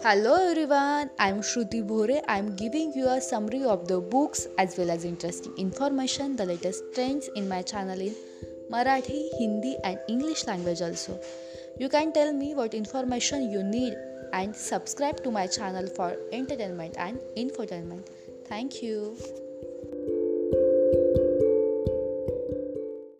Hello everyone, I'm Shruti Bhore. I'm giving you a summary of the books as well as interesting information, the latest trends in my channel in Marathi, Hindi, and English language also. You can tell me what information you need and subscribe to my channel for entertainment and infotainment. Thank you.